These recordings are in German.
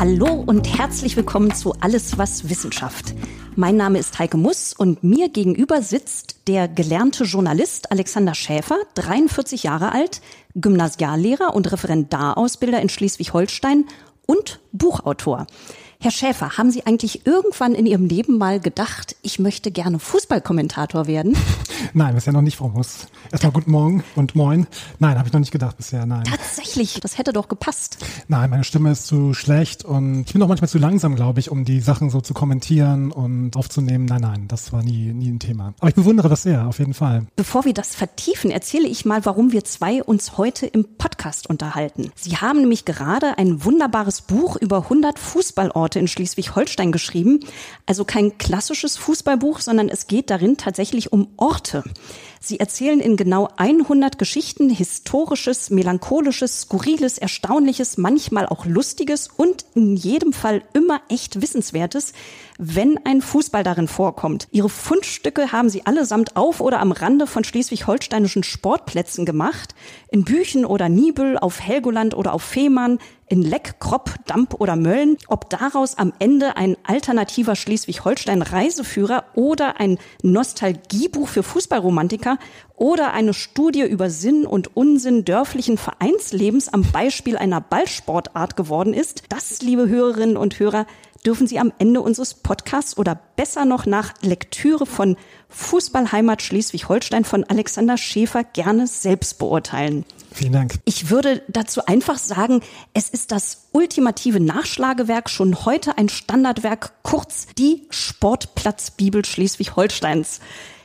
Hallo und herzlich willkommen zu Alles was Wissenschaft. Mein Name ist Heike Muss und mir gegenüber sitzt der gelernte Journalist Alexander Schäfer, 43 Jahre alt, Gymnasiallehrer und Referendarausbilder in Schleswig-Holstein und Buchautor. Herr Schäfer, haben Sie eigentlich irgendwann in Ihrem Leben mal gedacht, ich möchte gerne Fußballkommentator werden? Nein, bisher noch nicht, Frau Muss. Erstmal guten Morgen und moin. Nein, habe ich noch nicht gedacht bisher, nein. Tatsächlich, das hätte doch gepasst. Nein, meine Stimme ist zu schlecht und ich bin auch manchmal zu langsam, glaube ich, um die Sachen so zu kommentieren und aufzunehmen. Nein, nein, das war nie, nie ein Thema. Aber ich bewundere das sehr, auf jeden Fall. Bevor wir das vertiefen, erzähle ich mal, warum wir zwei uns heute im Podcast unterhalten. Sie haben nämlich gerade ein wunderbares Buch über 100 Fußballorte Orte in Schleswig-Holstein geschrieben. Also kein klassisches Fußballbuch, sondern es geht darin tatsächlich um Orte. Sie erzählen in genau 100 Geschichten historisches, melancholisches, skurriles, erstaunliches, manchmal auch lustiges und in jedem Fall immer echt wissenswertes, wenn ein Fußball darin vorkommt. Ihre Fundstücke haben sie allesamt auf oder am Rande von schleswig-holsteinischen Sportplätzen gemacht, in Büchen oder Nibel, auf Helgoland oder auf Fehmarn, in Leck, Kropp, Damp oder Mölln, ob daraus am Ende ein alternativer Schleswig-Holstein-Reiseführer oder ein Nostalgiebuch für Fußballromantiker oder eine Studie über Sinn und Unsinn dörflichen Vereinslebens am Beispiel einer Ballsportart geworden ist, das, liebe Hörerinnen und Hörer, dürfen Sie am Ende unseres Podcasts oder besser noch nach Lektüre von Fußballheimat Schleswig-Holstein von Alexander Schäfer gerne selbst beurteilen. Vielen Dank. Ich würde dazu einfach sagen, es ist das ultimative Nachschlagewerk, schon heute ein Standardwerk, kurz die Sportplatzbibel Schleswig-Holsteins.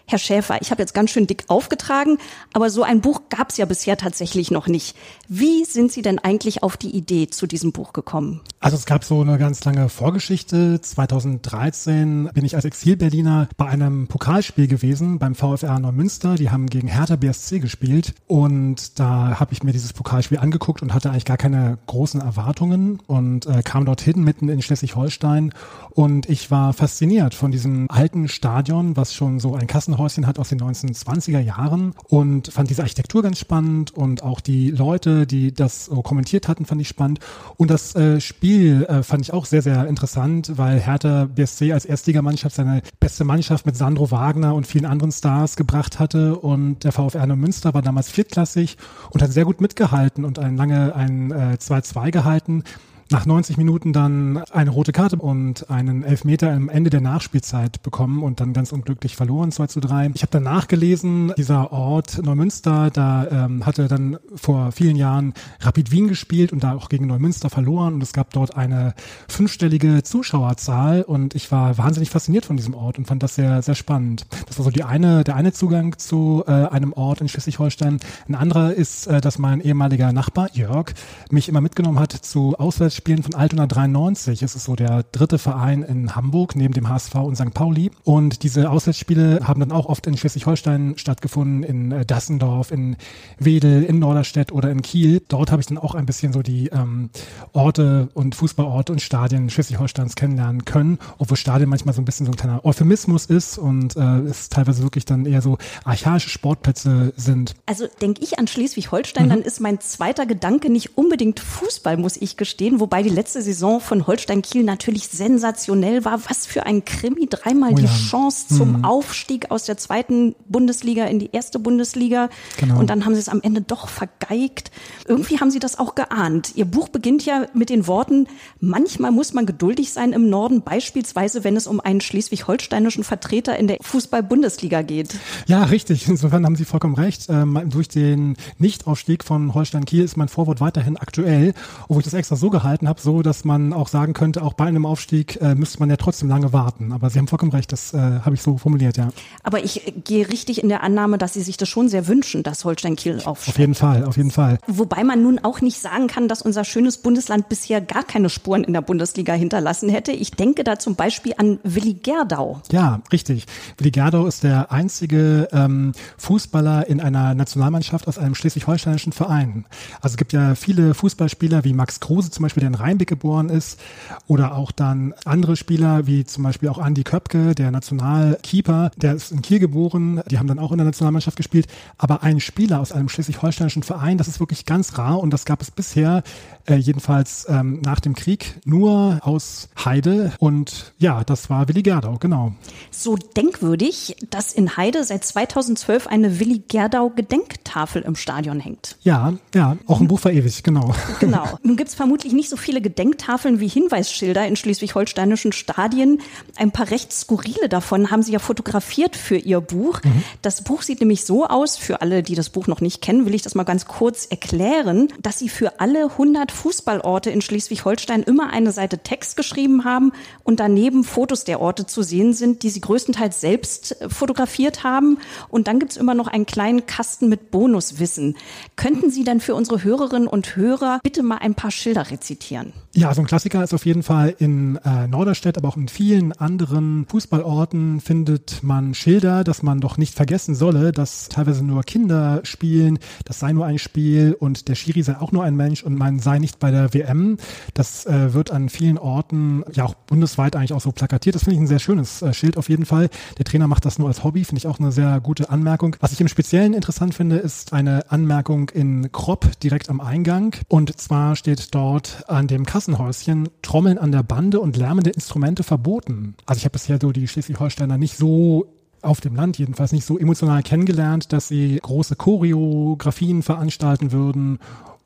Herr Schäfer, ich habe jetzt ganz schön dick aufgetragen, aber so ein Buch gab es ja bisher tatsächlich noch nicht. Wie sind Sie denn eigentlich auf die Idee zu diesem Buch gekommen? Also es gab so eine ganz lange Vorgeschichte. 2013 bin ich als Exil-Berliner bei einem Pokalspiel gewesen beim VfR Neumünster. Die haben gegen Hertha BSC gespielt und da habe ich mir dieses Pokalspiel angeguckt und hatte eigentlich gar keine großen Erwartungen und äh, kam dorthin mitten in Schleswig-Holstein und ich war fasziniert von diesem alten Stadion, was schon so ein Kassenhaus Häuschen hat aus den 1920er Jahren und fand diese Architektur ganz spannend und auch die Leute, die das so kommentiert hatten, fand ich spannend. Und das äh, Spiel äh, fand ich auch sehr, sehr interessant, weil Hertha BSC als Erstligamannschaft seine beste Mannschaft mit Sandro Wagner und vielen anderen Stars gebracht hatte und der VfR Münster war damals viertklassig und hat sehr gut mitgehalten und ein lange ein 2-2 äh, gehalten nach 90 Minuten dann eine rote Karte und einen Elfmeter am Ende der Nachspielzeit bekommen und dann ganz unglücklich verloren, 2 zu 3. Ich habe dann nachgelesen, dieser Ort Neumünster, da ähm, hatte dann vor vielen Jahren Rapid Wien gespielt und da auch gegen Neumünster verloren und es gab dort eine fünfstellige Zuschauerzahl und ich war wahnsinnig fasziniert von diesem Ort und fand das sehr, sehr spannend. Das war so die eine, der eine Zugang zu äh, einem Ort in Schleswig-Holstein. Ein anderer ist, äh, dass mein ehemaliger Nachbar Jörg mich immer mitgenommen hat zu Auswärts Spielen von Altona 93. Es ist so der dritte Verein in Hamburg neben dem HSV und St. Pauli. Und diese Auswärtsspiele haben dann auch oft in Schleswig-Holstein stattgefunden, in äh, Dassendorf, in Wedel, in Norderstedt oder in Kiel. Dort habe ich dann auch ein bisschen so die ähm, Orte und Fußballorte und Stadien Schleswig-Holsteins kennenlernen können, obwohl Stadion manchmal so ein bisschen so ein kleiner Euphemismus ist und äh, es teilweise wirklich dann eher so archaische Sportplätze sind. Also denke ich an Schleswig-Holstein, mhm. dann ist mein zweiter Gedanke nicht unbedingt Fußball, muss ich gestehen, wo wobei die letzte Saison von Holstein Kiel natürlich sensationell war. Was für ein Krimi, dreimal oh ja. die Chance zum mhm. Aufstieg aus der zweiten Bundesliga in die erste Bundesliga. Genau. Und dann haben sie es am Ende doch vergeigt. Irgendwie haben sie das auch geahnt. Ihr Buch beginnt ja mit den Worten, manchmal muss man geduldig sein im Norden, beispielsweise wenn es um einen schleswig-holsteinischen Vertreter in der Fußball-Bundesliga geht. Ja, richtig. Insofern haben Sie vollkommen recht. Ähm, durch den Nichtaufstieg von Holstein Kiel ist mein Vorwort weiterhin aktuell, obwohl ich das extra so gehalten gehalten habe, so dass man auch sagen könnte, auch bei einem Aufstieg äh, müsste man ja trotzdem lange warten. Aber Sie haben vollkommen recht, das äh, habe ich so formuliert, ja. Aber ich äh, gehe richtig in der Annahme, dass Sie sich das schon sehr wünschen, dass Holstein Kiel aufsteigt. Auf jeden Fall, auf jeden Fall. Wobei man nun auch nicht sagen kann, dass unser schönes Bundesland bisher gar keine Spuren in der Bundesliga hinterlassen hätte. Ich denke da zum Beispiel an Willi Gerdau. Ja, richtig. Willi Gerdau ist der einzige ähm, Fußballer in einer Nationalmannschaft aus einem schleswig-holsteinischen Verein. Also es gibt ja viele Fußballspieler wie Max Kruse zum Beispiel, der in Rheinbeck geboren ist. Oder auch dann andere Spieler, wie zum Beispiel auch Andy Köpke, der Nationalkeeper, der ist in Kiel geboren. Die haben dann auch in der Nationalmannschaft gespielt. Aber ein Spieler aus einem schleswig-holsteinischen Verein, das ist wirklich ganz rar und das gab es bisher äh, jedenfalls ähm, nach dem Krieg nur aus Heide. Und ja, das war Willi Gerdau, genau. So denkwürdig, dass in Heide seit 2012 eine Willi Gerdau Gedenktafel im Stadion hängt. Ja, ja, auch ein Buch verewigt, genau. Genau. Nun gibt es vermutlich nicht so viele Gedenktafeln wie Hinweisschilder in schleswig-holsteinischen Stadien. Ein paar recht skurrile davon haben Sie ja fotografiert für Ihr Buch. Mhm. Das Buch sieht nämlich so aus, für alle, die das Buch noch nicht kennen, will ich das mal ganz kurz erklären, dass Sie für alle 100 Fußballorte in Schleswig-Holstein immer eine Seite Text geschrieben haben und daneben Fotos der Orte zu sehen sind, die sie größtenteils selbst äh, fotografiert haben. Und dann gibt's immer noch einen kleinen Kasten mit Bonuswissen. Könnten Sie dann für unsere Hörerinnen und Hörer bitte mal ein paar Schilder rezitieren? zitieren. Ja, so ein Klassiker ist auf jeden Fall in äh, Norderstedt, aber auch in vielen anderen Fußballorten findet man Schilder, dass man doch nicht vergessen solle, dass teilweise nur Kinder spielen, das sei nur ein Spiel und der Schiri sei auch nur ein Mensch und man sei nicht bei der WM. Das äh, wird an vielen Orten, ja auch bundesweit eigentlich auch so plakatiert. Das finde ich ein sehr schönes äh, Schild auf jeden Fall. Der Trainer macht das nur als Hobby, finde ich auch eine sehr gute Anmerkung. Was ich im Speziellen interessant finde, ist eine Anmerkung in Kropp direkt am Eingang. Und zwar steht dort an dem Kassenhäuschen Trommeln an der Bande und lärmende Instrumente verboten. Also ich habe bisher so die Schleswig-Holsteiner nicht so auf dem Land jedenfalls nicht so emotional kennengelernt, dass sie große Choreografien veranstalten würden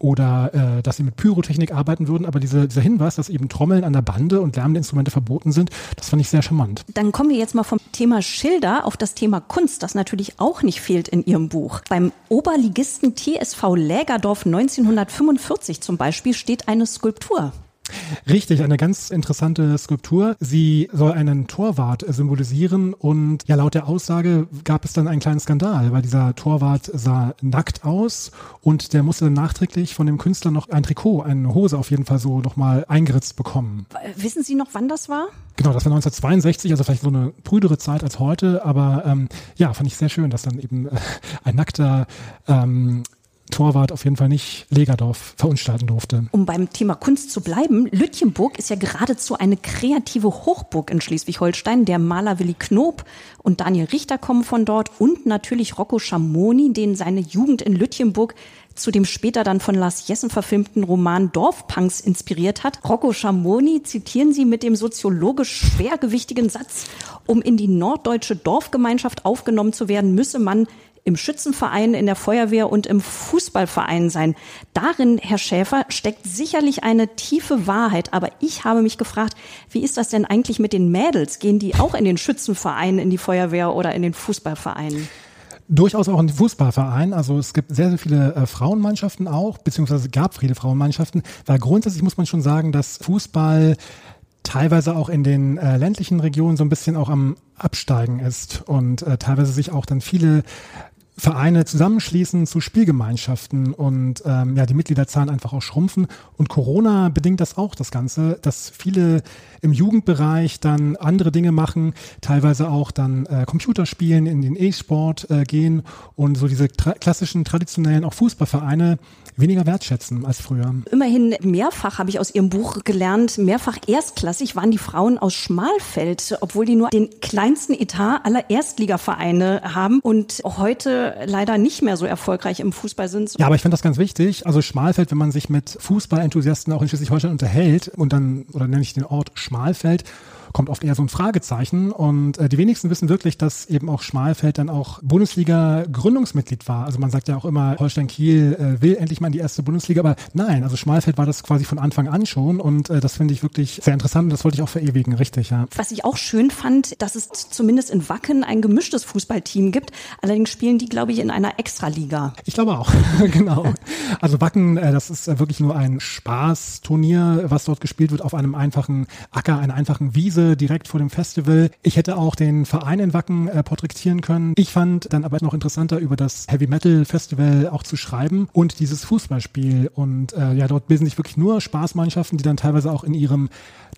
oder äh, dass sie mit Pyrotechnik arbeiten würden. Aber diese, dieser Hinweis, dass eben Trommeln an der Bande und lärmende Instrumente verboten sind, das fand ich sehr charmant. Dann kommen wir jetzt mal vom Thema Schilder auf das Thema Kunst, das natürlich auch nicht fehlt in Ihrem Buch. Beim Oberligisten TSV Lägerdorf 1945 zum Beispiel steht eine Skulptur. Richtig, eine ganz interessante Skulptur. Sie soll einen Torwart symbolisieren und ja, laut der Aussage gab es dann einen kleinen Skandal, weil dieser Torwart sah nackt aus und der musste dann nachträglich von dem Künstler noch ein Trikot, eine Hose auf jeden Fall so nochmal eingeritzt bekommen. Wissen Sie noch, wann das war? Genau, das war 1962, also vielleicht so eine prüdere Zeit als heute, aber ähm, ja, fand ich sehr schön, dass dann eben äh, ein nackter ähm, Torwart auf jeden Fall nicht Legerdorf verunstalten durfte. Um beim Thema Kunst zu bleiben, Lütjenburg ist ja geradezu eine kreative Hochburg in Schleswig-Holstein. Der Maler Willi Knob und Daniel Richter kommen von dort und natürlich Rocco Schamoni, den seine Jugend in Lütjenburg zu dem später dann von Lars Jessen verfilmten Roman Dorfpunks inspiriert hat. Rocco Schamoni zitieren Sie mit dem soziologisch schwergewichtigen Satz, um in die norddeutsche Dorfgemeinschaft aufgenommen zu werden, müsse man im Schützenverein, in der Feuerwehr und im Fußballverein sein. Darin, Herr Schäfer, steckt sicherlich eine tiefe Wahrheit. Aber ich habe mich gefragt, wie ist das denn eigentlich mit den Mädels? Gehen die auch in den Schützenverein, in die Feuerwehr oder in den Fußballverein? Durchaus auch in den Fußballverein. Also es gibt sehr, sehr viele äh, Frauenmannschaften auch, beziehungsweise gab viele Frauenmannschaften. Weil grundsätzlich muss man schon sagen, dass Fußball teilweise auch in den äh, ländlichen Regionen so ein bisschen auch am Absteigen ist und äh, teilweise sich auch dann viele Vereine zusammenschließen zu Spielgemeinschaften und ähm, ja die Mitgliederzahlen einfach auch schrumpfen. Und Corona bedingt das auch das Ganze, dass viele im Jugendbereich dann andere Dinge machen, teilweise auch dann äh, Computerspielen in den E-Sport äh, gehen. Und so diese tra klassischen traditionellen auch Fußballvereine weniger wertschätzen als früher. Immerhin mehrfach habe ich aus Ihrem Buch gelernt, mehrfach erstklassig waren die Frauen aus Schmalfeld, obwohl die nur den kleinsten Etat aller Erstligavereine haben und heute leider nicht mehr so erfolgreich im Fußball sind. Ja, aber ich finde das ganz wichtig. Also Schmalfeld, wenn man sich mit Fußballenthusiasten auch in Schleswig-Holstein unterhält und dann, oder nenne ich den Ort Schmalfeld, kommt oft eher so ein Fragezeichen. Und äh, die wenigsten wissen wirklich, dass eben auch Schmalfeld dann auch Bundesliga-Gründungsmitglied war. Also man sagt ja auch immer, Holstein Kiel äh, will endlich mal in die erste Bundesliga, aber nein, also Schmalfeld war das quasi von Anfang an schon und äh, das finde ich wirklich sehr interessant und das wollte ich auch verewigen, richtig, ja. Was ich auch schön fand, dass es zumindest in Wacken ein gemischtes Fußballteam gibt. Allerdings spielen die, glaube ich, in einer Extraliga. Ich glaube auch, genau. Also Wacken, äh, das ist äh, wirklich nur ein Spaßturnier, was dort gespielt wird auf einem einfachen Acker, einer einfachen Wiese Kulisse direkt vor dem Festival. Ich hätte auch den Verein in Wacken äh, porträtieren können. Ich fand dann aber noch interessanter, über das Heavy Metal Festival auch zu schreiben und dieses Fußballspiel. Und äh, ja, dort bilden sich wirklich nur Spaßmannschaften, die dann teilweise auch in ihrem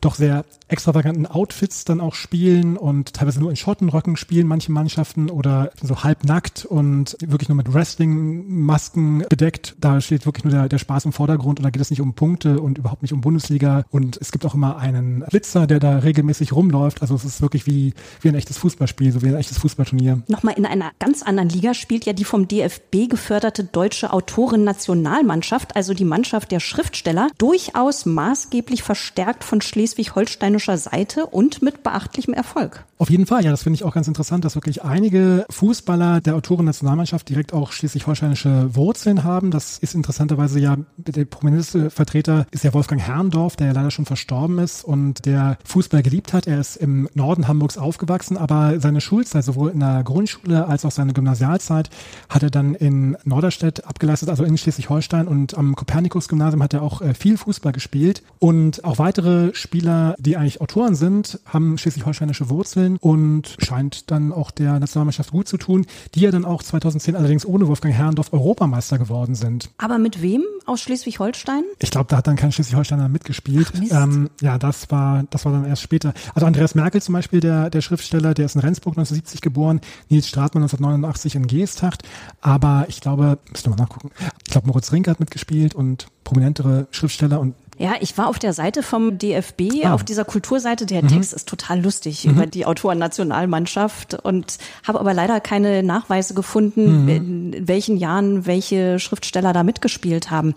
doch sehr extravaganten Outfits dann auch spielen und teilweise nur in Schottenröcken spielen manche Mannschaften oder so halbnackt und wirklich nur mit Wrestling-Masken bedeckt. Da steht wirklich nur der, der Spaß im Vordergrund und da geht es nicht um Punkte und überhaupt nicht um Bundesliga und es gibt auch immer einen Blitzer, der da regelmäßig rumläuft. Also es ist wirklich wie, wie ein echtes Fußballspiel, so wie ein echtes Fußballturnier. Nochmal in einer ganz anderen Liga spielt ja die vom DFB geförderte deutsche Autoren-Nationalmannschaft, also die Mannschaft der Schriftsteller, durchaus maßgeblich verstärkt von schleswig-holsteinischer Seite und mit beachtlichem Erfolg. Auf jeden Fall, ja, das finde ich auch ganz interessant, dass wirklich einige Fußballer der Autoren-Nationalmannschaft direkt auch schleswig-holsteinische Wurzeln haben. Das ist interessanterweise ja, der prominenteste Vertreter ist ja Wolfgang Herrndorf, der ja leider schon verstorben ist und der Fußball geliebt hat. Er ist im Norden Hamburgs aufgewachsen, aber seine Schulzeit, sowohl in der Grundschule als auch seine Gymnasialzeit, hat er dann in Norderstedt abgeleistet, also in Schleswig-Holstein und am Kopernikus-Gymnasium hat er auch äh, viel Fußball gespielt und auch weitere Spieler, die eigentlich Autoren sind, haben schleswig-holsteinische Wurzeln und scheint dann auch der Nationalmannschaft gut zu tun, die ja dann auch 2010 allerdings ohne Wolfgang Herrndorf Europameister geworden sind. Aber mit wem aus Schleswig-Holstein? Ich glaube, da hat dann kein Schleswig-Holsteiner mitgespielt. Ähm, ja, das war, das war dann erst später. Also Andreas Merkel zum Beispiel, der, der Schriftsteller, der ist in Rendsburg 1970 geboren, Nils Stratmann 1989 in Geesthacht. Aber ich glaube, müssen wir mal nachgucken. Ich glaube, Moritz Rinke hat mitgespielt und prominentere Schriftsteller und ja, ich war auf der Seite vom DFB, ah. auf dieser Kulturseite. Der mhm. Text ist total lustig mhm. über die Autoren-Nationalmannschaft und habe aber leider keine Nachweise gefunden, mhm. in welchen Jahren welche Schriftsteller da mitgespielt haben.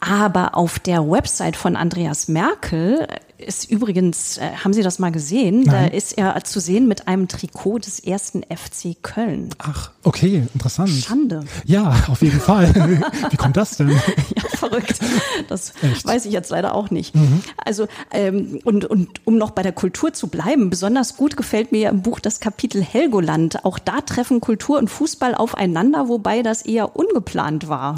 Aber auf der Website von Andreas Merkel ist übrigens, äh, haben Sie das mal gesehen? Nein. Da ist er zu sehen mit einem Trikot des ersten FC Köln. Ach, okay, interessant. Schande. Ja, auf jeden Fall. Wie kommt das denn? ja, verrückt. Das Echt? weiß ich jetzt leider auch nicht. Mhm. Also, ähm, und, und um noch bei der Kultur zu bleiben, besonders gut gefällt mir ja im Buch das Kapitel Helgoland. Auch da treffen Kultur und Fußball aufeinander, wobei das eher ungeplant war.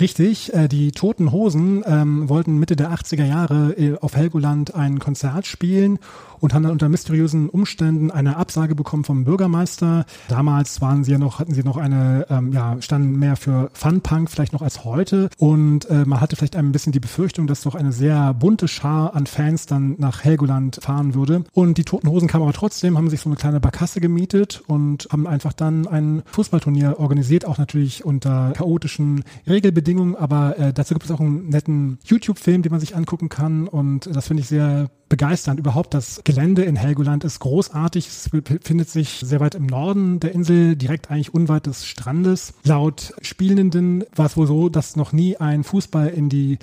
Richtig, äh, die Toten Hosen ähm, wollten Mitte der 80er Jahre äh, auf Helgoland ein Konzert spielen und haben dann unter mysteriösen Umständen eine Absage bekommen vom Bürgermeister. Damals waren sie ja noch, hatten sie noch eine, ähm, ja, standen mehr für Funpunk vielleicht noch als heute und äh, man hatte vielleicht ein bisschen die Befürchtung, dass doch eine sehr bunte Schar an Fans dann nach Helgoland fahren würde. Und die Toten Hosen kamen aber trotzdem, haben sich so eine kleine Barkasse gemietet und haben einfach dann ein Fußballturnier organisiert, auch natürlich unter chaotischen Regelbedingungen, aber äh, dazu gibt es auch einen netten YouTube-Film, den man sich angucken kann und das finde ich sehr begeisternd. Überhaupt das Gelände in Helgoland ist großartig. Es befindet sich sehr weit im Norden der Insel, direkt eigentlich unweit des Strandes. Laut Spielenden war es wohl so, dass noch nie ein Fußball in die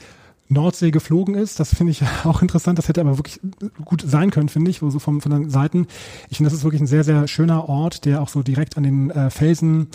Nordsee geflogen ist. Das finde ich auch interessant. Das hätte aber wirklich gut sein können, finde ich, so von, von den Seiten. Ich finde, das ist wirklich ein sehr, sehr schöner Ort, der auch so direkt an den äh, Felsen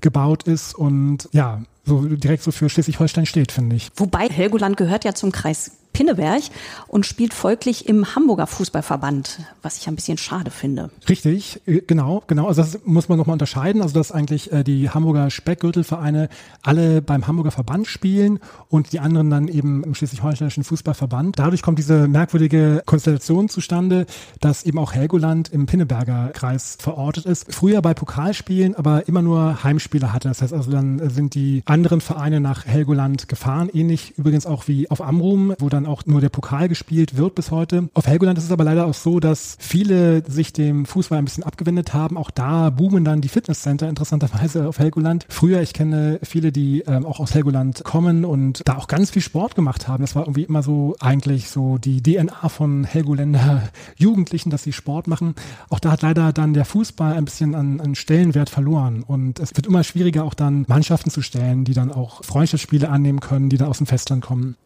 gebaut ist und ja, so direkt so für Schleswig-Holstein steht, finde ich. Wobei Helgoland gehört ja zum Kreis Pinneberg und spielt folglich im Hamburger Fußballverband, was ich ein bisschen schade finde. Richtig, äh, genau, genau. Also das muss man nochmal unterscheiden. Also dass eigentlich äh, die Hamburger Speckgürtelvereine alle beim Hamburger Verband spielen und die anderen dann eben im Schleswig-Holsteinischen Fußballverband. Dadurch kommt diese merkwürdige Konstellation zustande, dass eben auch Helgoland im Pinneberger Kreis verortet ist. Früher bei Pokalspielen, aber immer nur Heimspiele hatte. Das heißt also dann sind die anderen Vereine nach Helgoland gefahren, ähnlich übrigens auch wie auf Amrum, wo dann dann auch nur der Pokal gespielt wird bis heute. Auf Helgoland ist es aber leider auch so, dass viele sich dem Fußball ein bisschen abgewendet haben. Auch da boomen dann die Fitnesscenter interessanterweise auf Helgoland. Früher, ich kenne viele, die ähm, auch aus Helgoland kommen und da auch ganz viel Sport gemacht haben. Das war irgendwie immer so eigentlich so die DNA von Helgoländer Jugendlichen, dass sie Sport machen. Auch da hat leider dann der Fußball ein bisschen an, an Stellenwert verloren und es wird immer schwieriger auch dann Mannschaften zu stellen, die dann auch Freundschaftsspiele annehmen können, die dann aus dem Festland kommen.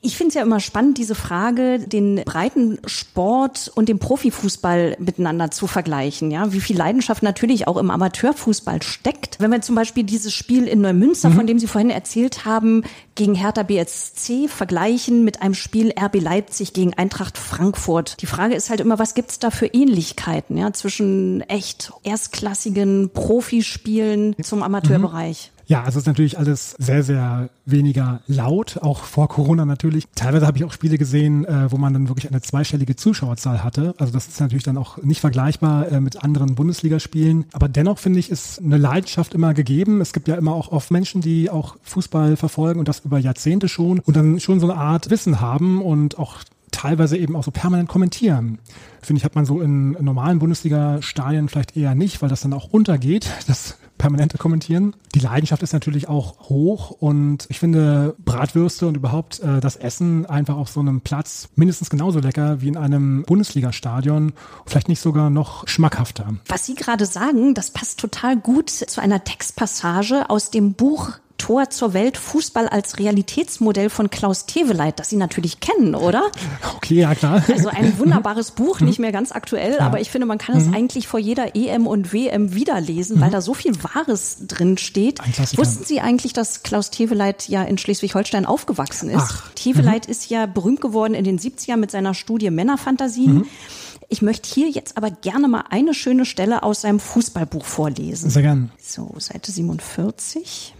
Ich finde es ja immer spannend, diese Frage, den breiten Sport und den Profifußball miteinander zu vergleichen. Ja, wie viel Leidenschaft natürlich auch im Amateurfußball steckt. Wenn wir zum Beispiel dieses Spiel in Neumünster, mhm. von dem Sie vorhin erzählt haben, gegen Hertha BSC vergleichen mit einem Spiel RB Leipzig gegen Eintracht Frankfurt. Die Frage ist halt immer, was gibt's da für Ähnlichkeiten ja, zwischen echt erstklassigen Profispielen zum Amateurbereich? Mhm. Ja, also es ist natürlich alles sehr, sehr weniger laut, auch vor Corona natürlich. Teilweise habe ich auch Spiele gesehen, äh, wo man dann wirklich eine zweistellige Zuschauerzahl hatte. Also das ist natürlich dann auch nicht vergleichbar äh, mit anderen Bundesligaspielen. Aber dennoch finde ich, ist eine Leidenschaft immer gegeben. Es gibt ja immer auch oft Menschen, die auch Fußball verfolgen und das über Jahrzehnte schon und dann schon so eine Art Wissen haben und auch teilweise eben auch so permanent kommentieren. Finde ich, hat man so in normalen Bundesliga-Stadien vielleicht eher nicht, weil das dann auch untergeht, das permanente Kommentieren. Die Leidenschaft ist natürlich auch hoch und ich finde Bratwürste und überhaupt äh, das Essen einfach auf so einem Platz mindestens genauso lecker wie in einem Bundesliga-Stadion, vielleicht nicht sogar noch schmackhafter. Was Sie gerade sagen, das passt total gut zu einer Textpassage aus dem Buch Tor zur Welt Fußball als Realitätsmodell von Klaus Teveleit, das Sie natürlich kennen, oder? Okay, ja klar. Also ein wunderbares Buch, nicht mehr ganz aktuell, ja. aber ich finde, man kann es mhm. eigentlich vor jeder EM und WM wiederlesen, mhm. weil da so viel Wahres drin steht. Wussten Sie eigentlich, dass Klaus Teveleit ja in Schleswig-Holstein aufgewachsen ist? Ach. Teveleit mhm. ist ja berühmt geworden in den 70ern mit seiner Studie Männerfantasien. Mhm. Ich möchte hier jetzt aber gerne mal eine schöne Stelle aus seinem Fußballbuch vorlesen. Sehr gern. So, Seite 47.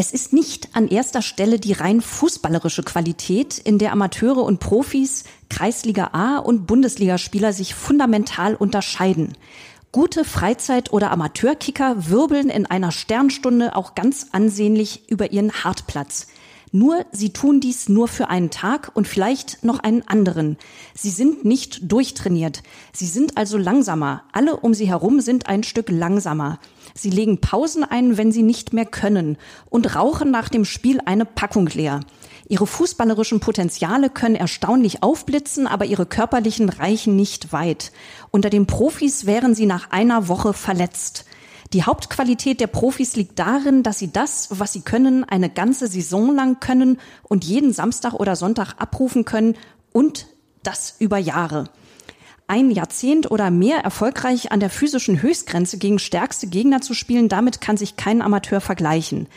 Es ist nicht an erster Stelle die rein fußballerische Qualität, in der Amateure und Profis, Kreisliga A und Bundesligaspieler sich fundamental unterscheiden. Gute Freizeit- oder Amateurkicker wirbeln in einer Sternstunde auch ganz ansehnlich über ihren Hartplatz. Nur sie tun dies nur für einen Tag und vielleicht noch einen anderen. Sie sind nicht durchtrainiert. Sie sind also langsamer. Alle um sie herum sind ein Stück langsamer. Sie legen Pausen ein, wenn sie nicht mehr können und rauchen nach dem Spiel eine Packung leer. Ihre fußballerischen Potenziale können erstaunlich aufblitzen, aber ihre körperlichen reichen nicht weit. Unter den Profis wären sie nach einer Woche verletzt. Die Hauptqualität der Profis liegt darin, dass sie das, was sie können, eine ganze Saison lang können und jeden Samstag oder Sonntag abrufen können und das über Jahre ein Jahrzehnt oder mehr erfolgreich an der physischen Höchstgrenze gegen stärkste Gegner zu spielen, damit kann sich kein Amateur vergleichen.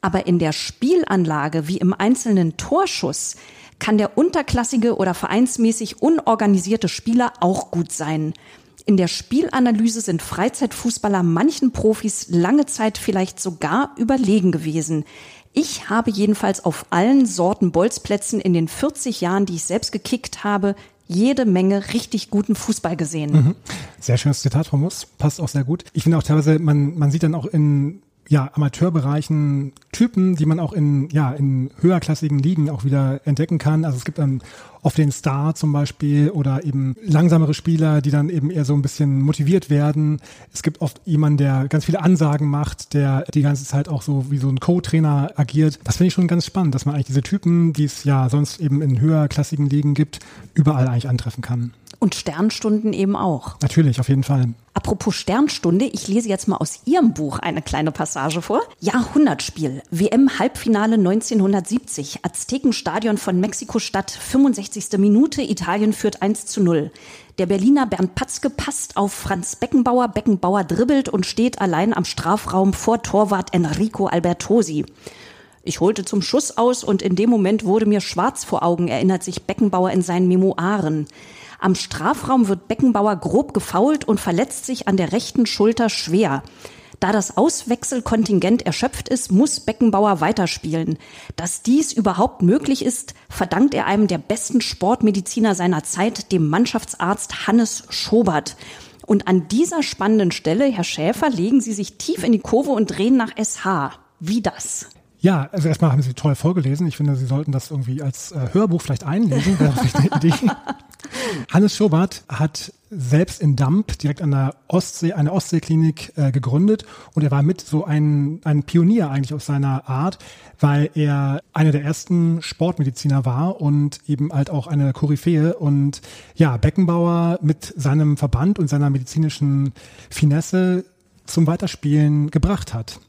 Aber in der Spielanlage wie im einzelnen Torschuss kann der unterklassige oder vereinsmäßig unorganisierte Spieler auch gut sein. In der Spielanalyse sind Freizeitfußballer manchen Profis lange Zeit vielleicht sogar überlegen gewesen. Ich habe jedenfalls auf allen Sorten Bolzplätzen in den 40 Jahren, die ich selbst gekickt habe, jede Menge richtig guten Fußball gesehen. Mhm. Sehr schönes Zitat, Frau Muss. Passt auch sehr gut. Ich finde auch teilweise, man, man sieht dann auch in ja, Amateurbereichen Typen, die man auch in, ja, in höherklassigen Ligen auch wieder entdecken kann. Also es gibt dann oft den Star zum Beispiel oder eben langsamere Spieler, die dann eben eher so ein bisschen motiviert werden. Es gibt oft jemanden, der ganz viele Ansagen macht, der die ganze Zeit auch so wie so ein Co-Trainer agiert. Das finde ich schon ganz spannend, dass man eigentlich diese Typen, die es ja sonst eben in höherklassigen Ligen gibt, überall eigentlich antreffen kann. Und Sternstunden eben auch. Natürlich, auf jeden Fall. Apropos Sternstunde, ich lese jetzt mal aus Ihrem Buch eine kleine Passage vor. Jahrhundertspiel, WM-Halbfinale 1970, Aztekenstadion von Mexiko-Stadt, 65. Minute, Italien führt 1 zu 0. Der Berliner Bernd Patzke passt auf Franz Beckenbauer, Beckenbauer dribbelt und steht allein am Strafraum vor Torwart Enrico Albertosi. Ich holte zum Schuss aus und in dem Moment wurde mir schwarz vor Augen, erinnert sich Beckenbauer in seinen Memoiren. Am Strafraum wird Beckenbauer grob gefault und verletzt sich an der rechten Schulter schwer. Da das Auswechselkontingent erschöpft ist, muss Beckenbauer weiterspielen. Dass dies überhaupt möglich ist, verdankt er einem der besten Sportmediziner seiner Zeit, dem Mannschaftsarzt Hannes Schobert. Und an dieser spannenden Stelle, Herr Schäfer, legen Sie sich tief in die Kurve und drehen nach SH. Wie das? Ja, also erstmal haben Sie toll vorgelesen. Ich finde, Sie sollten das irgendwie als äh, Hörbuch vielleicht einlesen. Wäre vielleicht eine Idee. Hannes Schobert hat selbst in Damp direkt an der Ostsee eine Ostseeklinik äh, gegründet und er war mit so ein, ein Pionier eigentlich aus seiner Art, weil er einer der ersten Sportmediziner war und eben halt auch eine Koryphäe und ja, Beckenbauer mit seinem Verband und seiner medizinischen Finesse zum Weiterspielen gebracht hat.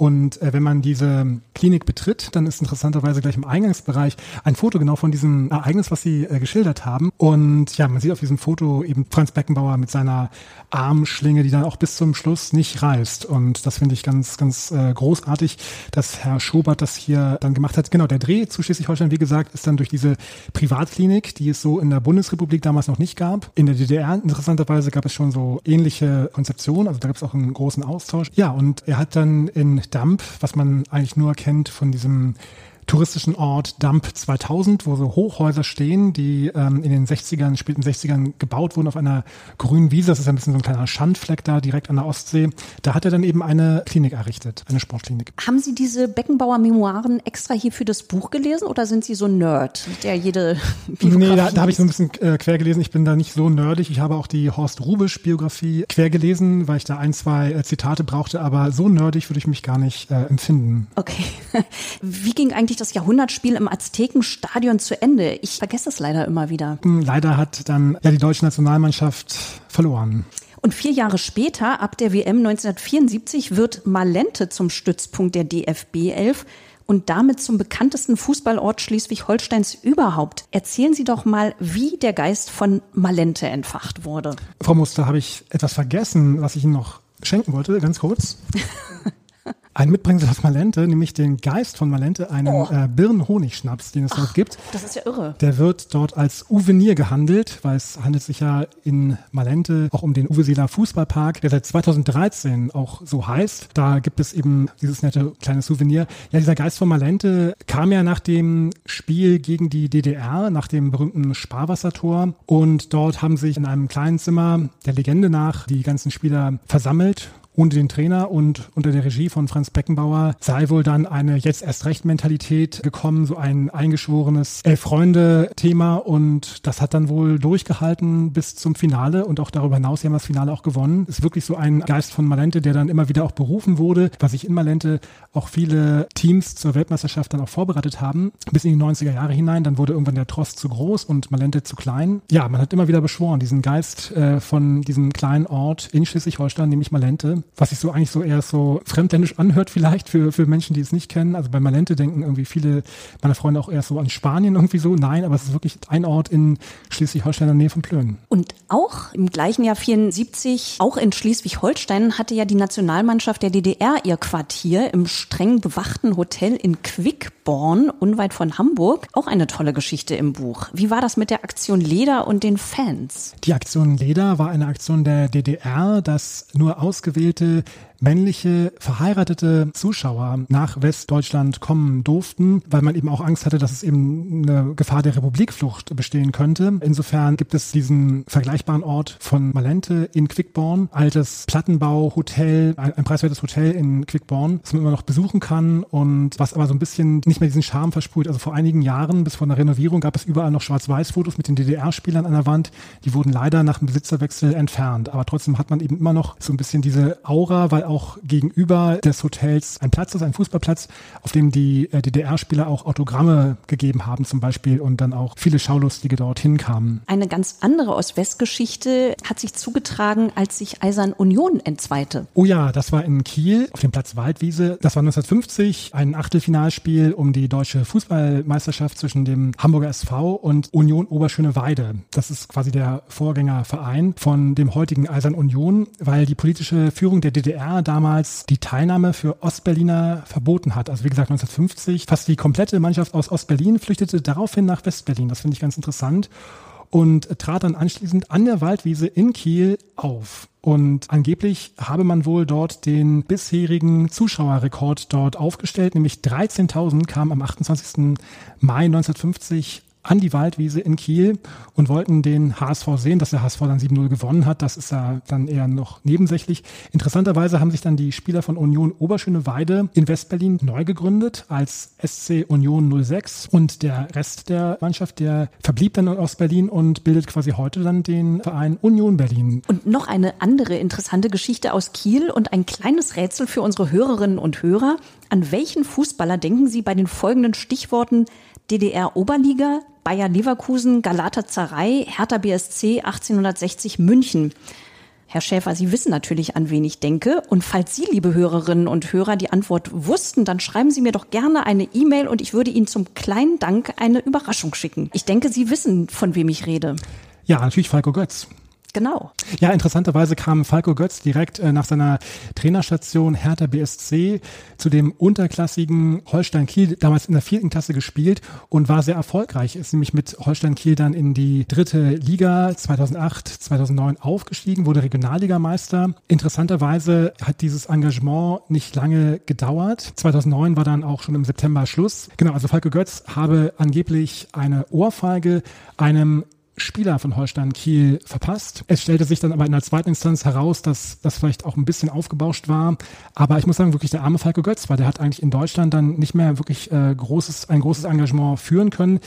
Und äh, wenn man diese Klinik betritt, dann ist interessanterweise gleich im Eingangsbereich ein Foto genau von diesem Ereignis, was Sie äh, geschildert haben. Und ja, man sieht auf diesem Foto eben Franz Beckenbauer mit seiner Armschlinge, die dann auch bis zum Schluss nicht reißt. Und das finde ich ganz, ganz äh, großartig, dass Herr Schobert das hier dann gemacht hat. Genau, der Dreh zu Schleswig-Holstein, wie gesagt, ist dann durch diese Privatklinik, die es so in der Bundesrepublik damals noch nicht gab. In der DDR interessanterweise gab es schon so ähnliche Konzeptionen, also da gab es auch einen großen Austausch. Ja, und er hat dann in Dump, was man eigentlich nur kennt von diesem touristischen Ort Dump 2000, wo so Hochhäuser stehen, die ähm, in den 60ern, späten 60ern gebaut wurden auf einer grünen Wiese. Das ist ein bisschen so ein kleiner Schandfleck da direkt an der Ostsee. Da hat er dann eben eine Klinik errichtet, eine Sportklinik. Haben Sie diese Beckenbauer-Memoiren extra hier für das Buch gelesen oder sind Sie so ein Nerd, der jede Biografie Nee, da, da habe ich so ein bisschen äh, quer gelesen. Ich bin da nicht so nerdig. Ich habe auch die Horst Rubisch-Biografie quer gelesen, weil ich da ein, zwei äh, Zitate brauchte, aber so nerdig würde ich mich gar nicht äh, empfinden. Okay. Wie ging eigentlich das Jahrhundertspiel im Aztekenstadion zu Ende? Ich vergesse es leider immer wieder. Hm, leider hat dann ja die deutsche Nationalmannschaft verloren. Und vier Jahre später, ab der WM 1974, wird Malente zum Stützpunkt der DFB 11 und damit zum bekanntesten Fußballort Schleswig-Holsteins überhaupt. Erzählen Sie doch mal, wie der Geist von Malente entfacht wurde. Frau Muster, habe ich etwas vergessen, was ich Ihnen noch schenken wollte, ganz kurz. ein Mitbringsel aus Malente, nämlich den Geist von Malente, einen oh. äh, Birnenhonigschnaps, den es Ach, dort gibt. Das ist ja irre. Der wird dort als Uvenir gehandelt, weil es handelt sich ja in Malente auch um den Uweseeler Fußballpark, der seit 2013 auch so heißt. Da gibt es eben dieses nette kleine Souvenir. Ja, dieser Geist von Malente kam ja nach dem Spiel gegen die DDR, nach dem berühmten Sparwassertor. Und dort haben sich in einem kleinen Zimmer der Legende nach die ganzen Spieler versammelt ohne den Trainer und unter der Regie von Franz Beckenbauer sei wohl dann eine jetzt erst recht Mentalität gekommen, so ein eingeschworenes Elf-Freunde-Thema und das hat dann wohl durchgehalten bis zum Finale und auch darüber hinaus, haben das Finale auch gewonnen. Ist wirklich so ein Geist von Malente, der dann immer wieder auch berufen wurde, was sich in Malente auch viele Teams zur Weltmeisterschaft dann auch vorbereitet haben, bis in die 90er Jahre hinein. Dann wurde irgendwann der Trost zu groß und Malente zu klein. Ja, man hat immer wieder beschworen, diesen Geist äh, von diesem kleinen Ort in Schleswig-Holstein, nämlich Malente, was sich so eigentlich so eher so fremdländisch anhört vielleicht für, für Menschen, die es nicht kennen. Also bei Malente denken irgendwie viele meiner Freunde auch eher so an Spanien irgendwie so. Nein, aber es ist wirklich ein Ort in Schleswig-Holstein in der Nähe von Plön. Und auch im gleichen Jahr 74, auch in Schleswig-Holstein, hatte ja die Nationalmannschaft der DDR ihr Quartier im streng bewachten Hotel in Quickborn, unweit von Hamburg. Auch eine tolle Geschichte im Buch. Wie war das mit der Aktion Leder und den Fans? Die Aktion Leder war eine Aktion der DDR, dass nur ausgewählte gewählte männliche verheiratete Zuschauer nach Westdeutschland kommen durften, weil man eben auch Angst hatte, dass es eben eine Gefahr der Republikflucht bestehen könnte. Insofern gibt es diesen vergleichbaren Ort von Malente in Quickborn, altes Plattenbau-Hotel, ein, ein, preiswertes Hotel in Quickborn, das man immer noch besuchen kann und was aber so ein bisschen nicht mehr diesen Charme versprüht. Also vor einigen Jahren, bis vor einer Renovierung, gab es überall noch Schwarz-Weiß-Fotos mit den DDR-Spielern an der Wand. Die wurden leider nach dem Besitzerwechsel entfernt. Aber trotzdem hat man eben immer noch so ein bisschen diese Aura, weil auch gegenüber des Hotels ein Platz ist, ein Fußballplatz, auf dem die äh, DDR-Spieler auch Autogramme gegeben haben zum Beispiel und dann auch viele Schaulustige dorthin kamen. Eine ganz andere Ost-West-Geschichte hat sich zugetragen, als sich Eisern Union entzweite. Oh ja, das war in Kiel auf dem Platz Waldwiese. Das war 1950 ein Achtelfinalspiel um die deutsche Fußballmeisterschaft zwischen dem Hamburger SV und Union Oberschöneweide. Das ist quasi der Vorgängerverein von dem heutigen Eisern Union, weil die politische Führung der DDR damals die Teilnahme für Ostberliner verboten hat. Also wie gesagt 1950. Fast die komplette Mannschaft aus Ostberlin flüchtete daraufhin nach Westberlin. Das finde ich ganz interessant und trat dann anschließend an der Waldwiese in Kiel auf. Und angeblich habe man wohl dort den bisherigen Zuschauerrekord dort aufgestellt, nämlich 13.000 kamen am 28. Mai 1950 an die Waldwiese in Kiel und wollten den HSV sehen, dass der HSV dann 7-0 gewonnen hat. Das ist ja dann eher noch nebensächlich. Interessanterweise haben sich dann die Spieler von Union Oberschöneweide in Westberlin neu gegründet als SC Union 06 und der Rest der Mannschaft, der verblieb dann in Ostberlin und bildet quasi heute dann den Verein Union Berlin. Und noch eine andere interessante Geschichte aus Kiel und ein kleines Rätsel für unsere Hörerinnen und Hörer. An welchen Fußballer denken Sie bei den folgenden Stichworten DDR Oberliga, Bayer Leverkusen, Galatasaray, Hertha BSC 1860 München. Herr Schäfer, Sie wissen natürlich, an wen ich denke. Und falls Sie, liebe Hörerinnen und Hörer, die Antwort wussten, dann schreiben Sie mir doch gerne eine E-Mail und ich würde Ihnen zum kleinen Dank eine Überraschung schicken. Ich denke, Sie wissen, von wem ich rede. Ja, natürlich Falco Götz. Genau. Ja, interessanterweise kam Falco Götz direkt äh, nach seiner Trainerstation Hertha BSC zu dem unterklassigen Holstein Kiel, damals in der vierten Klasse gespielt und war sehr erfolgreich. Ist nämlich mit Holstein Kiel dann in die dritte Liga 2008, 2009 aufgestiegen, wurde Regionalligameister. Interessanterweise hat dieses Engagement nicht lange gedauert. 2009 war dann auch schon im September Schluss. Genau, also Falco Götz habe angeblich eine Ohrfeige einem Spieler von Holstein Kiel verpasst. Es stellte sich dann aber in der zweiten Instanz heraus, dass das vielleicht auch ein bisschen aufgebauscht war. Aber ich muss sagen, wirklich der arme Falco Götz, weil der hat eigentlich in Deutschland dann nicht mehr wirklich äh, großes, ein großes Engagement führen können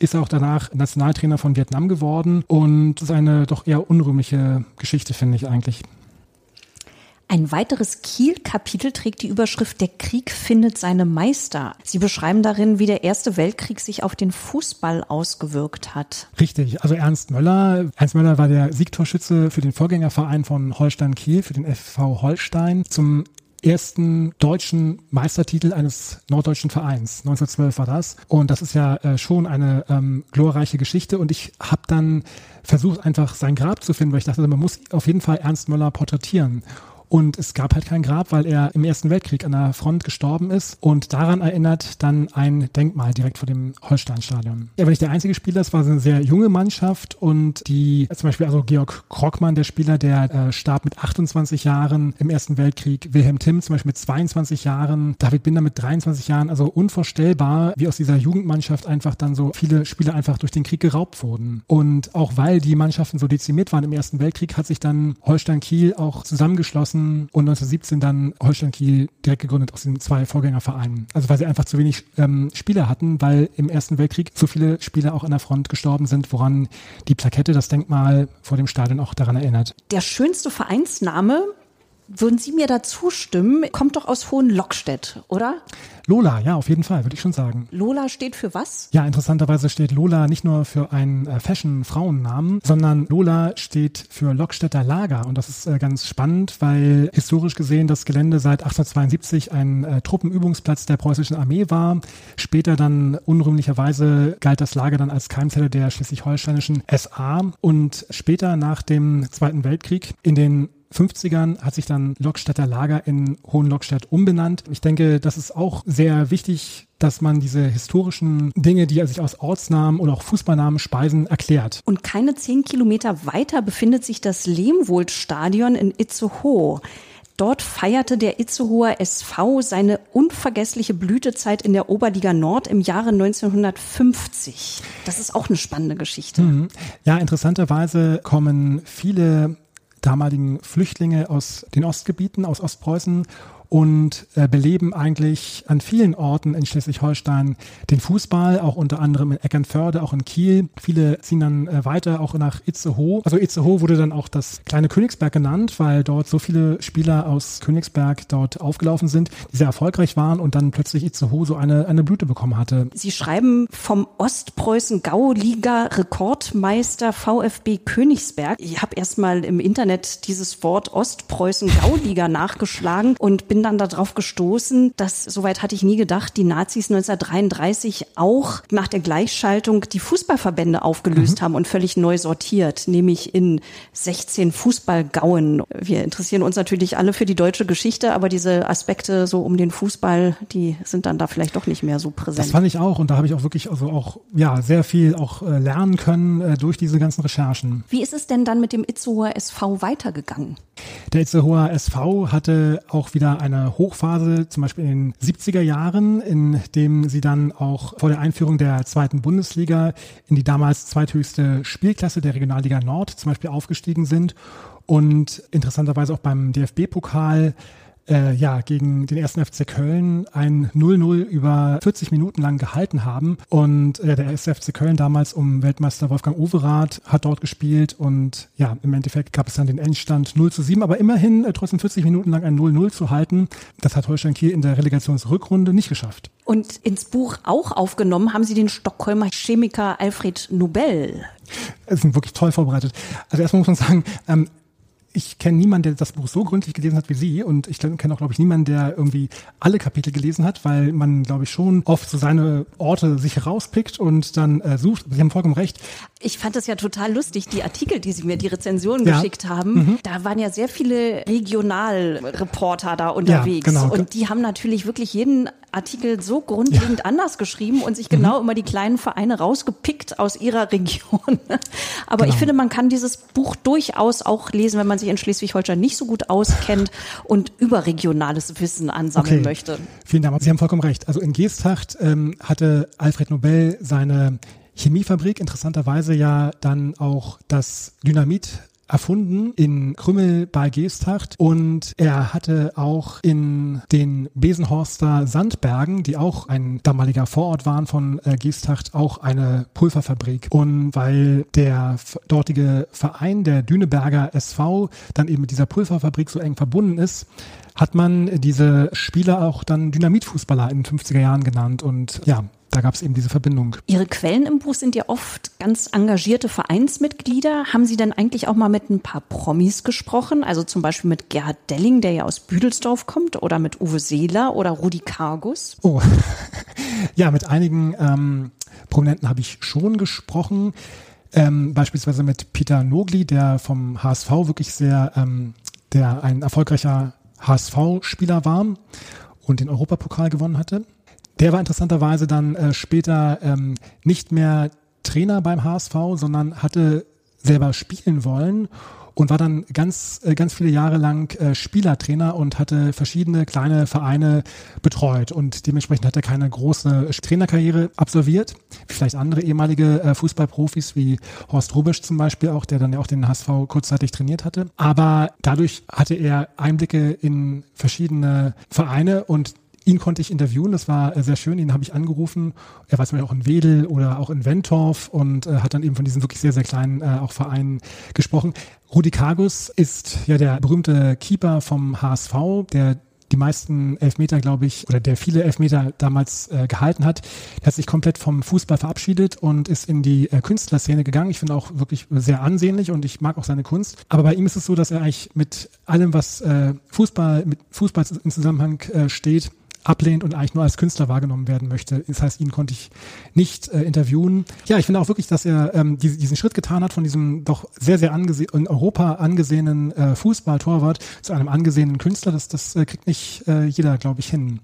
ist auch danach Nationaltrainer von Vietnam geworden und ist eine doch eher unrühmliche Geschichte, finde ich eigentlich. Ein weiteres Kiel-Kapitel trägt die Überschrift Der Krieg findet seine Meister. Sie beschreiben darin, wie der Erste Weltkrieg sich auf den Fußball ausgewirkt hat. Richtig, also Ernst Möller. Ernst Möller war der Siegtorschütze für den Vorgängerverein von Holstein Kiel, für den FV Holstein. Zum ersten deutschen Meistertitel eines norddeutschen Vereins. 1912 war das. Und das ist ja äh, schon eine ähm, glorreiche Geschichte. Und ich habe dann versucht, einfach sein Grab zu finden, weil ich dachte, man muss auf jeden Fall Ernst Möller porträtieren. Und es gab halt kein Grab, weil er im Ersten Weltkrieg an der Front gestorben ist. Und daran erinnert dann ein Denkmal direkt vor dem Holsteinstadion. Er war nicht der einzige Spieler, es war eine sehr junge Mannschaft und die, zum Beispiel also Georg Krockmann, der Spieler, der äh, starb mit 28 Jahren im Ersten Weltkrieg, Wilhelm Timm zum Beispiel mit 22 Jahren, David Binder mit 23 Jahren, also unvorstellbar, wie aus dieser Jugendmannschaft einfach dann so viele Spieler einfach durch den Krieg geraubt wurden. Und auch weil die Mannschaften so dezimiert waren im Ersten Weltkrieg, hat sich dann Holstein Kiel auch zusammengeschlossen und 1917 dann Holstein Kiel direkt gegründet aus den zwei Vorgängervereinen. Also weil sie einfach zu wenig ähm, Spieler hatten, weil im Ersten Weltkrieg so viele Spieler auch an der Front gestorben sind, woran die Plakette, das Denkmal vor dem Stadion auch daran erinnert. Der schönste Vereinsname würden Sie mir da zustimmen? Kommt doch aus Hohenlockstedt, oder? Lola, ja, auf jeden Fall, würde ich schon sagen. Lola steht für was? Ja, interessanterweise steht Lola nicht nur für einen äh, Fashion-Frauennamen, sondern Lola steht für Lockstädter Lager. Und das ist äh, ganz spannend, weil historisch gesehen das Gelände seit 1872 ein äh, Truppenübungsplatz der preußischen Armee war. Später dann unrühmlicherweise galt das Lager dann als Keimzelle der schleswig-holsteinischen SA. Und später nach dem Zweiten Weltkrieg in den 50ern hat sich dann Lockstädter Lager in Hohenlockstedt umbenannt. Ich denke, das ist auch sehr wichtig, dass man diese historischen Dinge, die sich aus Ortsnamen oder auch Fußballnamen speisen, erklärt. Und keine zehn Kilometer weiter befindet sich das Lehmwold-Stadion in Itzehoe. Dort feierte der Itzehoer SV seine unvergessliche Blütezeit in der Oberliga Nord im Jahre 1950. Das ist auch eine spannende Geschichte. Mhm. Ja, interessanterweise kommen viele damaligen Flüchtlinge aus den Ostgebieten, aus Ostpreußen und äh, beleben eigentlich an vielen Orten in Schleswig-Holstein den Fußball, auch unter anderem in Eckernförde, auch in Kiel. Viele ziehen dann äh, weiter auch nach Itzehoe. Also Itzehoe wurde dann auch das kleine Königsberg genannt, weil dort so viele Spieler aus Königsberg dort aufgelaufen sind, die sehr erfolgreich waren und dann plötzlich Itzehoe so eine, eine Blüte bekommen hatte. Sie schreiben vom Ostpreußen-Gauliga-Rekordmeister VfB Königsberg. Ich habe erstmal im Internet dieses Wort Ostpreußen-Gauliga nachgeschlagen und bin bin dann darauf gestoßen, dass, soweit hatte ich nie gedacht, die Nazis 1933 auch nach der Gleichschaltung die Fußballverbände aufgelöst mhm. haben und völlig neu sortiert, nämlich in 16 Fußballgauen. Wir interessieren uns natürlich alle für die deutsche Geschichte, aber diese Aspekte so um den Fußball, die sind dann da vielleicht doch nicht mehr so präsent. Das fand ich auch und da habe ich auch wirklich also auch ja sehr viel auch äh, lernen können äh, durch diese ganzen Recherchen. Wie ist es denn dann mit dem Itzehoer SV weitergegangen? Der Itzehoer SV hatte auch wieder eine Hochphase, zum Beispiel in den 70er Jahren, in dem sie dann auch vor der Einführung der zweiten Bundesliga in die damals zweithöchste Spielklasse der Regionalliga Nord zum Beispiel aufgestiegen sind und interessanterweise auch beim DFB-Pokal äh, ja, gegen den ersten FC Köln ein 0-0 über 40 Minuten lang gehalten haben. Und äh, der erste FC Köln damals um Weltmeister Wolfgang Overath hat dort gespielt und ja, im Endeffekt gab es dann den Endstand 0 zu 7, aber immerhin äh, trotzdem 40 Minuten lang ein 0-0 zu halten. Das hat Holstein Kiel in der Relegationsrückrunde nicht geschafft. Und ins Buch auch aufgenommen haben Sie den Stockholmer Chemiker Alfred Nobel. Es sind wirklich toll vorbereitet. Also erstmal muss man sagen, ähm, ich kenne niemanden, der das Buch so gründlich gelesen hat wie Sie und ich kenne auch, glaube ich, niemanden, der irgendwie alle Kapitel gelesen hat, weil man, glaube ich, schon oft so seine Orte sich rauspickt und dann äh, sucht. Sie haben vollkommen recht. Ich fand es ja total lustig, die Artikel, die Sie mir, die Rezensionen ja. geschickt haben. Mhm. Da waren ja sehr viele Regionalreporter da unterwegs. Ja, genau. Und die haben natürlich wirklich jeden Artikel so grundlegend ja. anders geschrieben und sich genau mhm. immer die kleinen Vereine rausgepickt aus ihrer Region. Aber genau. ich finde, man kann dieses Buch durchaus auch lesen, wenn man sich in Schleswig-Holstein nicht so gut auskennt und überregionales Wissen ansammeln okay. möchte. Vielen Dank. Sie haben vollkommen recht. Also in Geesthacht ähm, hatte Alfred Nobel seine Chemiefabrik interessanterweise ja dann auch das Dynamit erfunden in Krümmel bei Geesthacht und er hatte auch in den Besenhorster Sandbergen, die auch ein damaliger Vorort waren von äh, Geesthacht, auch eine Pulverfabrik. Und weil der dortige Verein, der Düneberger SV, dann eben mit dieser Pulverfabrik so eng verbunden ist, hat man diese Spieler auch dann Dynamitfußballer in den 50er Jahren genannt. Und ja, da gab es eben diese Verbindung. Ihre Quellen im Buch sind ja oft ganz engagierte Vereinsmitglieder. Haben Sie denn eigentlich auch mal mit ein paar Promis gesprochen? Also zum Beispiel mit Gerhard Delling, der ja aus Büdelsdorf kommt, oder mit Uwe Seeler oder Rudi Kargus? Oh, ja, mit einigen ähm, Prominenten habe ich schon gesprochen. Ähm, beispielsweise mit Peter Nogli, der vom HSV wirklich sehr, ähm, der ein erfolgreicher HSV-Spieler war und den Europapokal gewonnen hatte. Der war interessanterweise dann äh, später ähm, nicht mehr Trainer beim HSV, sondern hatte selber spielen wollen und war dann ganz, äh, ganz viele Jahre lang äh, Spielertrainer und hatte verschiedene kleine Vereine betreut und dementsprechend hat er keine große Trainerkarriere absolviert, wie vielleicht andere ehemalige äh, Fußballprofis wie Horst Rubisch zum Beispiel auch, der dann ja auch den HSV kurzzeitig trainiert hatte. Aber dadurch hatte er Einblicke in verschiedene Vereine und ihn konnte ich interviewen, das war äh, sehr schön, ihn habe ich angerufen. Er war zum Beispiel auch in Wedel oder auch in Wentorf und äh, hat dann eben von diesen wirklich sehr, sehr kleinen äh, auch Vereinen gesprochen. Rudi Kargus ist ja der berühmte Keeper vom HSV, der die meisten Elfmeter, glaube ich, oder der viele Elfmeter damals äh, gehalten hat. Der hat sich komplett vom Fußball verabschiedet und ist in die äh, Künstlerszene gegangen. Ich finde auch wirklich sehr ansehnlich und ich mag auch seine Kunst. Aber bei ihm ist es so, dass er eigentlich mit allem, was äh, Fußball, mit Fußball in Zusammenhang äh, steht, ablehnt und eigentlich nur als Künstler wahrgenommen werden möchte. Das heißt, ihn konnte ich nicht äh, interviewen. Ja, ich finde auch wirklich, dass er ähm, die, diesen Schritt getan hat von diesem doch sehr, sehr in Europa angesehenen äh, Fußballtorwart zu einem angesehenen Künstler. Das, das äh, kriegt nicht äh, jeder, glaube ich, hin.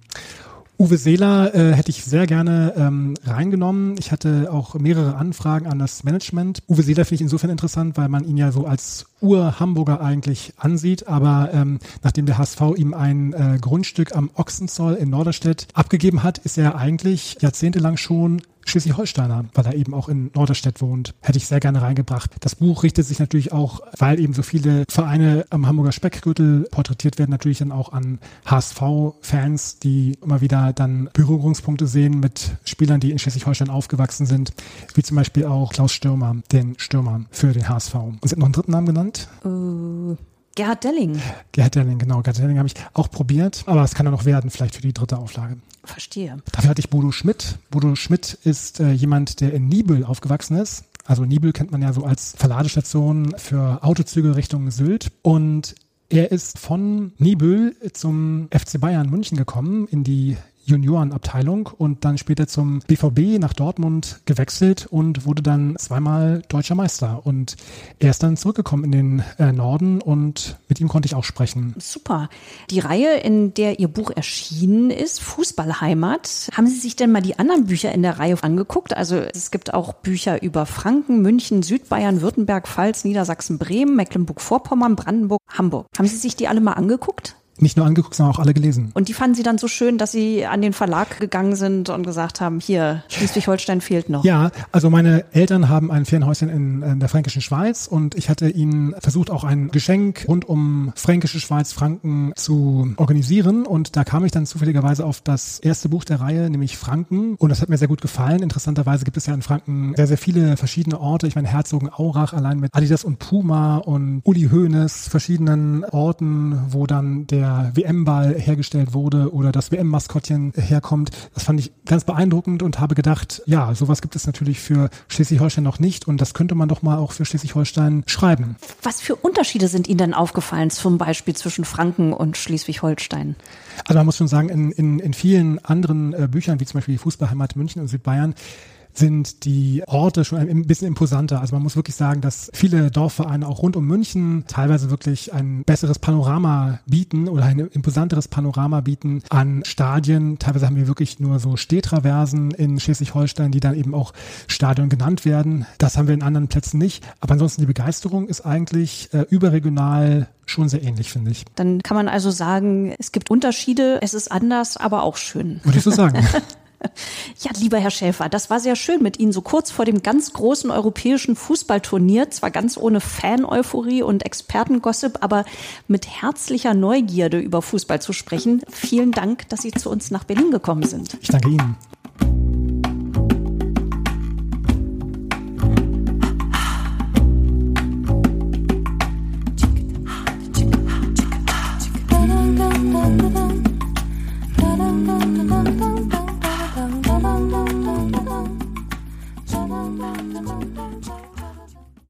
Uwe Seeler äh, hätte ich sehr gerne ähm, reingenommen. Ich hatte auch mehrere Anfragen an das Management. Uwe Seeler finde ich insofern interessant, weil man ihn ja so als Ur-Hamburger eigentlich ansieht. Aber ähm, nachdem der HSV ihm ein äh, Grundstück am Ochsenzoll in Norderstedt abgegeben hat, ist er eigentlich jahrzehntelang schon Schleswig-Holsteiner, weil er eben auch in Norderstedt wohnt. Hätte ich sehr gerne reingebracht. Das Buch richtet sich natürlich auch, weil eben so viele Vereine am Hamburger Speckgürtel porträtiert werden, natürlich dann auch an HSV-Fans, die immer wieder dann Berührungspunkte sehen mit Spielern, die in Schleswig-Holstein aufgewachsen sind, wie zum Beispiel auch Klaus Stürmer, den Stürmer für den HSV. Und Sie haben noch einen dritten Namen genannt? Uh. Gerhard Delling. Gerhard Delling, genau. Gerhard Delling habe ich auch probiert, aber es kann ja noch werden, vielleicht für die dritte Auflage. Verstehe. Dafür hatte ich Bodo Schmidt. Bodo Schmidt ist äh, jemand, der in Nibel aufgewachsen ist. Also Nibel kennt man ja so als Verladestation für Autozüge Richtung Sylt. Und er ist von Nibel zum FC Bayern München gekommen, in die Juniorenabteilung und dann später zum BVB nach Dortmund gewechselt und wurde dann zweimal deutscher Meister. Und er ist dann zurückgekommen in den äh, Norden und mit ihm konnte ich auch sprechen. Super. Die Reihe, in der Ihr Buch erschienen ist, Fußballheimat, haben Sie sich denn mal die anderen Bücher in der Reihe angeguckt? Also es gibt auch Bücher über Franken, München, Südbayern, Württemberg, Pfalz, Niedersachsen, Bremen, Mecklenburg-Vorpommern, Brandenburg, Hamburg. Haben Sie sich die alle mal angeguckt? Nicht nur angeguckt, sondern auch alle gelesen. Und die fanden Sie dann so schön, dass Sie an den Verlag gegangen sind und gesagt haben, hier, Schleswig-Holstein fehlt noch. Ja, also meine Eltern haben ein Ferienhäuschen in, in, der fränkischen Schweiz und ich hatte ihnen versucht, auch ein Geschenk rund um fränkische Schweiz, Franken zu organisieren und da kam ich dann zufälligerweise auf das erste Buch der Reihe, nämlich Franken und das hat mir sehr gut gefallen. Interessanterweise gibt es ja in Franken sehr, sehr viele verschiedene Orte. Ich meine, Herzogenaurach allein mit Adidas und Puma und Uli Hoeneß, verschiedenen Orten, wo dann der der WM-Ball hergestellt wurde oder das WM-Maskottchen herkommt. Das fand ich ganz beeindruckend und habe gedacht, ja, sowas gibt es natürlich für Schleswig-Holstein noch nicht und das könnte man doch mal auch für Schleswig-Holstein schreiben. Was für Unterschiede sind Ihnen denn aufgefallen, zum Beispiel zwischen Franken und Schleswig-Holstein? Also man muss schon sagen, in, in, in vielen anderen äh, Büchern, wie zum Beispiel die Fußballheimat München und Südbayern, sind die Orte schon ein bisschen imposanter. Also man muss wirklich sagen, dass viele Dorfvereine auch rund um München teilweise wirklich ein besseres Panorama bieten oder ein imposanteres Panorama bieten an Stadien. Teilweise haben wir wirklich nur so Stehtraversen in Schleswig-Holstein, die dann eben auch Stadion genannt werden. Das haben wir in anderen Plätzen nicht. Aber ansonsten die Begeisterung ist eigentlich äh, überregional schon sehr ähnlich, finde ich. Dann kann man also sagen, es gibt Unterschiede, es ist anders, aber auch schön. Würde ich so sagen. Ja, lieber Herr Schäfer, das war sehr schön mit Ihnen so kurz vor dem ganz großen europäischen Fußballturnier, zwar ganz ohne Fan-Euphorie und Expertengossip, aber mit herzlicher Neugierde über Fußball zu sprechen. Vielen Dank, dass Sie zu uns nach Berlin gekommen sind. Ich danke Ihnen.